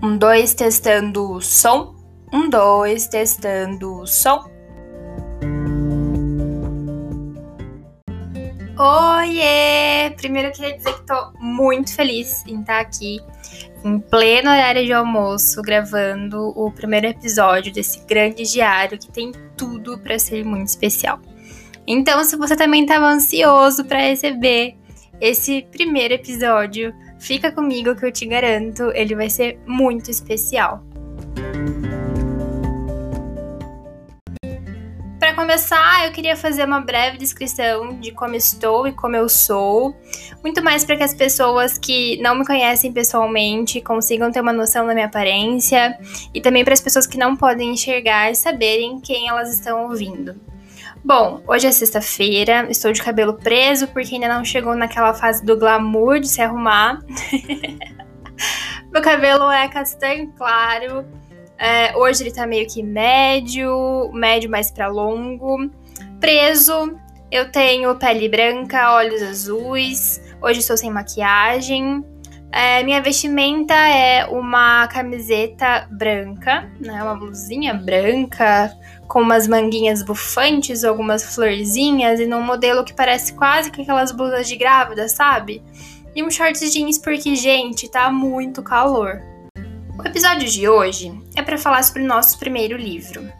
Um, dois, testando som. Um, dois, testando som. Oiê! Primeiro eu queria dizer que tô muito feliz em estar aqui em pleno horário de almoço gravando o primeiro episódio desse grande diário que tem tudo para ser muito especial. Então, se você também estava ansioso para receber esse primeiro episódio, fica comigo que eu te garanto, ele vai ser muito especial. Para começar, eu queria fazer uma breve descrição de como estou e como eu sou, muito mais para que as pessoas que não me conhecem pessoalmente consigam ter uma noção da minha aparência e também para as pessoas que não podem enxergar saberem quem elas estão ouvindo. Bom, hoje é sexta-feira, estou de cabelo preso porque ainda não chegou naquela fase do glamour de se arrumar. Meu cabelo é castanho claro. É, hoje ele tá meio que médio, médio mais para longo. Preso, eu tenho pele branca, olhos azuis. Hoje estou sem maquiagem. É, minha vestimenta é uma camiseta branca, né, uma blusinha branca, com umas manguinhas bufantes, algumas florzinhas, e num modelo que parece quase que aquelas blusas de grávida, sabe? E um short jeans porque, gente, tá muito calor. O episódio de hoje é para falar sobre o nosso primeiro livro.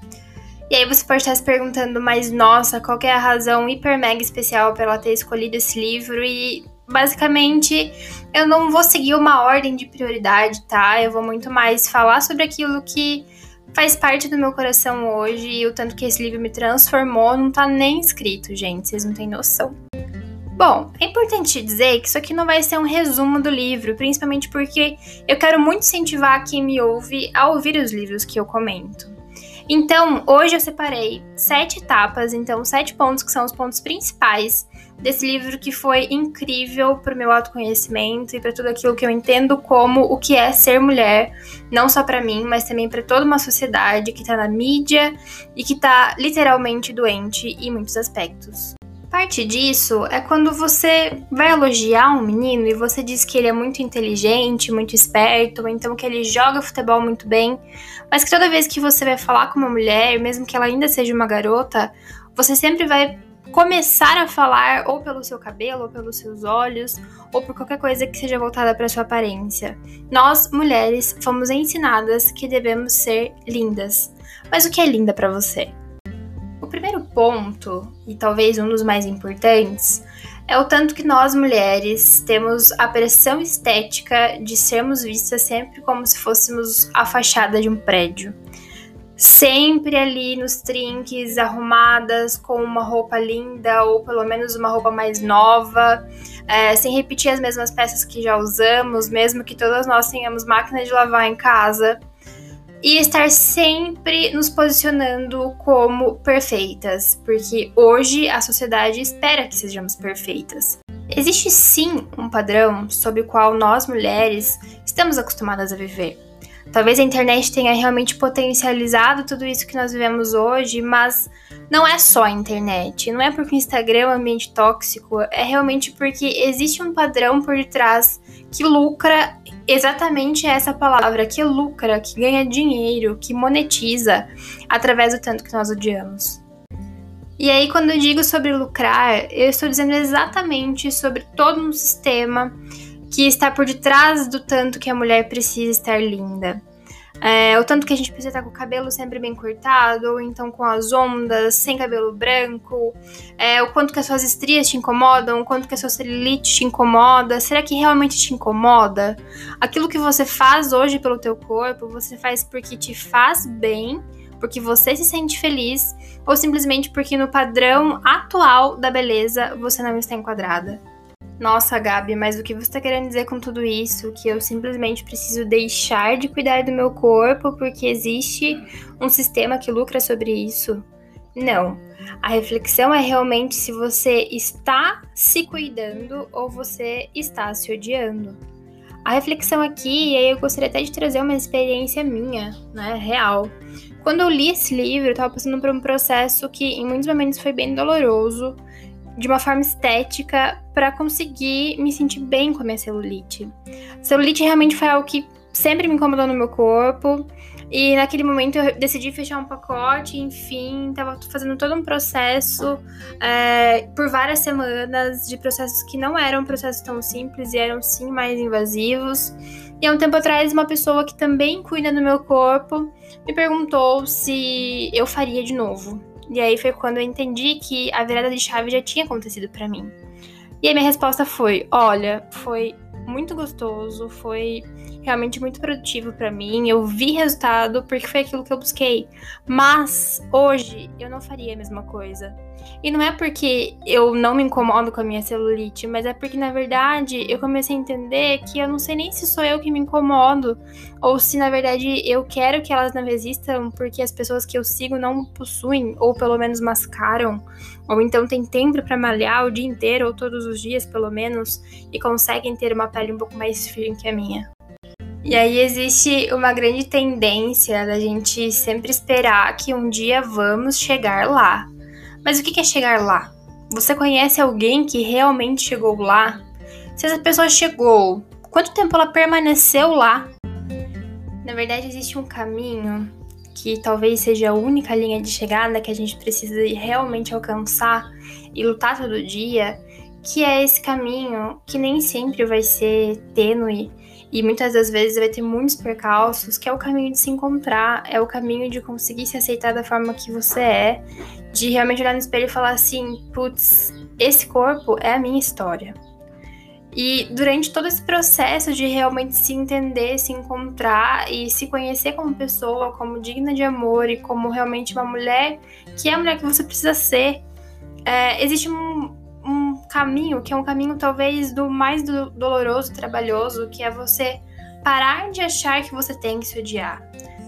E aí você pode estar se perguntando, mas nossa, qual é a razão hiper mega especial para ela ter escolhido esse livro? E basicamente eu não vou seguir uma ordem de prioridade, tá? Eu vou muito mais falar sobre aquilo que faz parte do meu coração hoje e o tanto que esse livro me transformou não tá nem escrito, gente, vocês não têm noção. Bom, é importante dizer que isso aqui não vai ser um resumo do livro, principalmente porque eu quero muito incentivar quem me ouve a ouvir os livros que eu comento. Então, hoje eu separei sete etapas, então sete pontos que são os pontos principais desse livro que foi incrível para o meu autoconhecimento e para tudo aquilo que eu entendo como o que é ser mulher, não só para mim, mas também para toda uma sociedade que está na mídia e que está literalmente doente em muitos aspectos. Parte disso é quando você vai elogiar um menino e você diz que ele é muito inteligente, muito esperto, ou então que ele joga futebol muito bem, mas que toda vez que você vai falar com uma mulher, mesmo que ela ainda seja uma garota, você sempre vai começar a falar ou pelo seu cabelo, ou pelos seus olhos, ou por qualquer coisa que seja voltada para sua aparência. Nós, mulheres, fomos ensinadas que devemos ser lindas. Mas o que é linda para você? Primeiro ponto, e talvez um dos mais importantes, é o tanto que nós mulheres temos a pressão estética de sermos vistas sempre como se fôssemos a fachada de um prédio. Sempre ali nos trinques, arrumadas, com uma roupa linda ou pelo menos uma roupa mais nova, é, sem repetir as mesmas peças que já usamos, mesmo que todas nós tenhamos máquina de lavar em casa e estar sempre nos posicionando como perfeitas, porque hoje a sociedade espera que sejamos perfeitas. Existe sim um padrão sob o qual nós mulheres estamos acostumadas a viver. Talvez a internet tenha realmente potencializado tudo isso que nós vivemos hoje, mas não é só a internet. Não é porque o Instagram é um ambiente tóxico, é realmente porque existe um padrão por detrás que lucra exatamente essa palavra, que lucra, que ganha dinheiro, que monetiza através do tanto que nós odiamos. E aí, quando eu digo sobre lucrar, eu estou dizendo exatamente sobre todo um sistema que está por detrás do tanto que a mulher precisa estar linda. É, o tanto que a gente precisa estar com o cabelo sempre bem cortado, ou então com as ondas, sem cabelo branco, é, o quanto que as suas estrias te incomodam, o quanto que a sua celulite te incomoda, será que realmente te incomoda? Aquilo que você faz hoje pelo teu corpo, você faz porque te faz bem, porque você se sente feliz, ou simplesmente porque no padrão atual da beleza você não está enquadrada? Nossa, Gabi, mas o que você está querendo dizer com tudo isso? Que eu simplesmente preciso deixar de cuidar do meu corpo porque existe um sistema que lucra sobre isso? Não. A reflexão é realmente se você está se cuidando ou você está se odiando. A reflexão aqui, e aí eu gostaria até de trazer uma experiência minha, né, real. Quando eu li esse livro, eu estava passando por um processo que em muitos momentos foi bem doloroso, de uma forma estética para conseguir me sentir bem com a minha celulite. Celulite realmente foi algo que sempre me incomodou no meu corpo. E naquele momento eu decidi fechar um pacote, enfim, tava fazendo todo um processo é, por várias semanas de processos que não eram processos tão simples e eram sim mais invasivos. E há um tempo atrás, uma pessoa que também cuida do meu corpo me perguntou se eu faria de novo. E aí foi quando eu entendi que a virada de chave já tinha acontecido para mim. E a minha resposta foi: olha, foi muito gostoso, foi realmente muito produtivo para mim. Eu vi resultado porque foi aquilo que eu busquei. Mas hoje eu não faria a mesma coisa. E não é porque eu não me incomodo com a minha celulite, mas é porque na verdade eu comecei a entender que eu não sei nem se sou eu que me incomodo ou se na verdade eu quero que elas não resistam porque as pessoas que eu sigo não possuem ou pelo menos mascaram ou então tem tempo para malhar o dia inteiro ou todos os dias pelo menos e conseguem ter uma pele um pouco mais firme que a minha. E aí existe uma grande tendência da gente sempre esperar que um dia vamos chegar lá. Mas o que é chegar lá? Você conhece alguém que realmente chegou lá? Se essa pessoa chegou, quanto tempo ela permaneceu lá? Na verdade, existe um caminho que talvez seja a única linha de chegada que a gente precisa realmente alcançar e lutar todo dia, que é esse caminho que nem sempre vai ser tênue e muitas das vezes vai ter muitos percalços, que é o caminho de se encontrar, é o caminho de conseguir se aceitar da forma que você é, de realmente olhar no espelho e falar assim, putz, esse corpo é a minha história. E durante todo esse processo de realmente se entender, se encontrar e se conhecer como pessoa, como digna de amor e como realmente uma mulher que é a mulher que você precisa ser, é, existe um, caminho que é um caminho talvez do mais do doloroso, trabalhoso, que é você parar de achar que você tem que se odiar.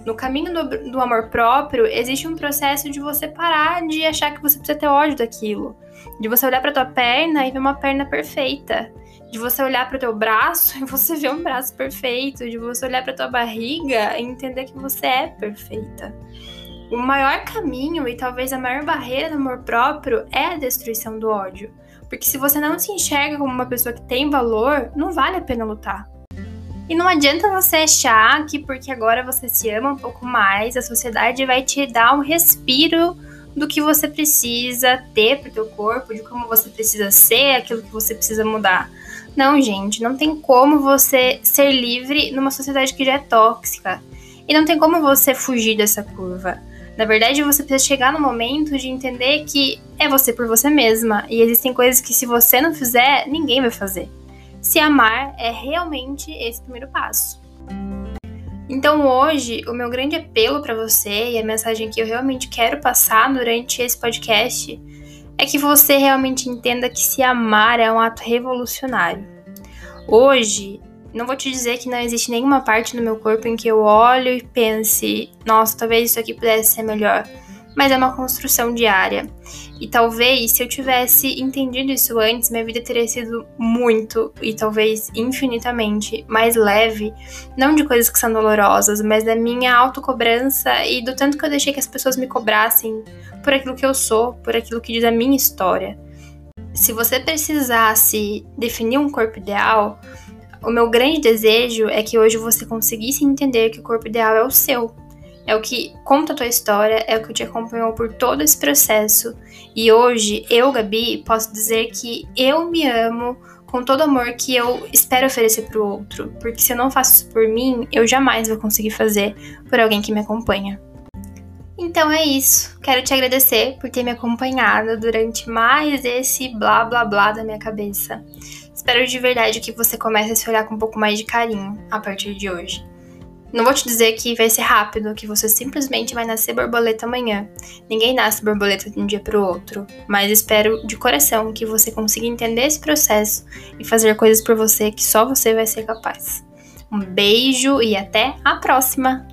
No caminho do, do amor próprio, existe um processo de você parar de achar que você precisa ter ódio daquilo. De você olhar para tua perna e ver uma perna perfeita de você olhar para o teu braço e você ver um braço perfeito, de você olhar para tua barriga e entender que você é perfeita. O maior caminho e talvez a maior barreira do amor próprio é a destruição do ódio. Porque se você não se enxerga como uma pessoa que tem valor, não vale a pena lutar. E não adianta você achar que porque agora você se ama um pouco mais, a sociedade vai te dar um respiro do que você precisa ter pro teu corpo, de como você precisa ser, aquilo que você precisa mudar. Não, gente, não tem como você ser livre numa sociedade que já é tóxica. E não tem como você fugir dessa curva. Na verdade, você precisa chegar no momento de entender que é você por você mesma. E existem coisas que, se você não fizer, ninguém vai fazer. Se amar é realmente esse primeiro passo. Então, hoje, o meu grande apelo para você e a mensagem que eu realmente quero passar durante esse podcast é que você realmente entenda que se amar é um ato revolucionário. Hoje, não vou te dizer que não existe nenhuma parte no meu corpo em que eu olho e pense, nossa, talvez isso aqui pudesse ser melhor. Mas é uma construção diária. E talvez se eu tivesse entendido isso antes, minha vida teria sido muito e talvez infinitamente mais leve, não de coisas que são dolorosas, mas da minha autocobrança e do tanto que eu deixei que as pessoas me cobrassem por aquilo que eu sou, por aquilo que diz a minha história. Se você precisasse definir um corpo ideal, o meu grande desejo é que hoje você conseguisse entender que o corpo ideal é o seu. É o que conta a tua história, é o que te acompanhou por todo esse processo. E hoje, eu, Gabi, posso dizer que eu me amo com todo o amor que eu espero oferecer para o outro. Porque se eu não faço isso por mim, eu jamais vou conseguir fazer por alguém que me acompanha. Então é isso. Quero te agradecer por ter me acompanhado durante mais esse blá blá blá da minha cabeça. Espero de verdade que você comece a se olhar com um pouco mais de carinho a partir de hoje. Não vou te dizer que vai ser rápido, que você simplesmente vai nascer borboleta amanhã. Ninguém nasce borboleta de um dia para o outro, mas espero de coração que você consiga entender esse processo e fazer coisas por você que só você vai ser capaz. Um beijo e até a próxima!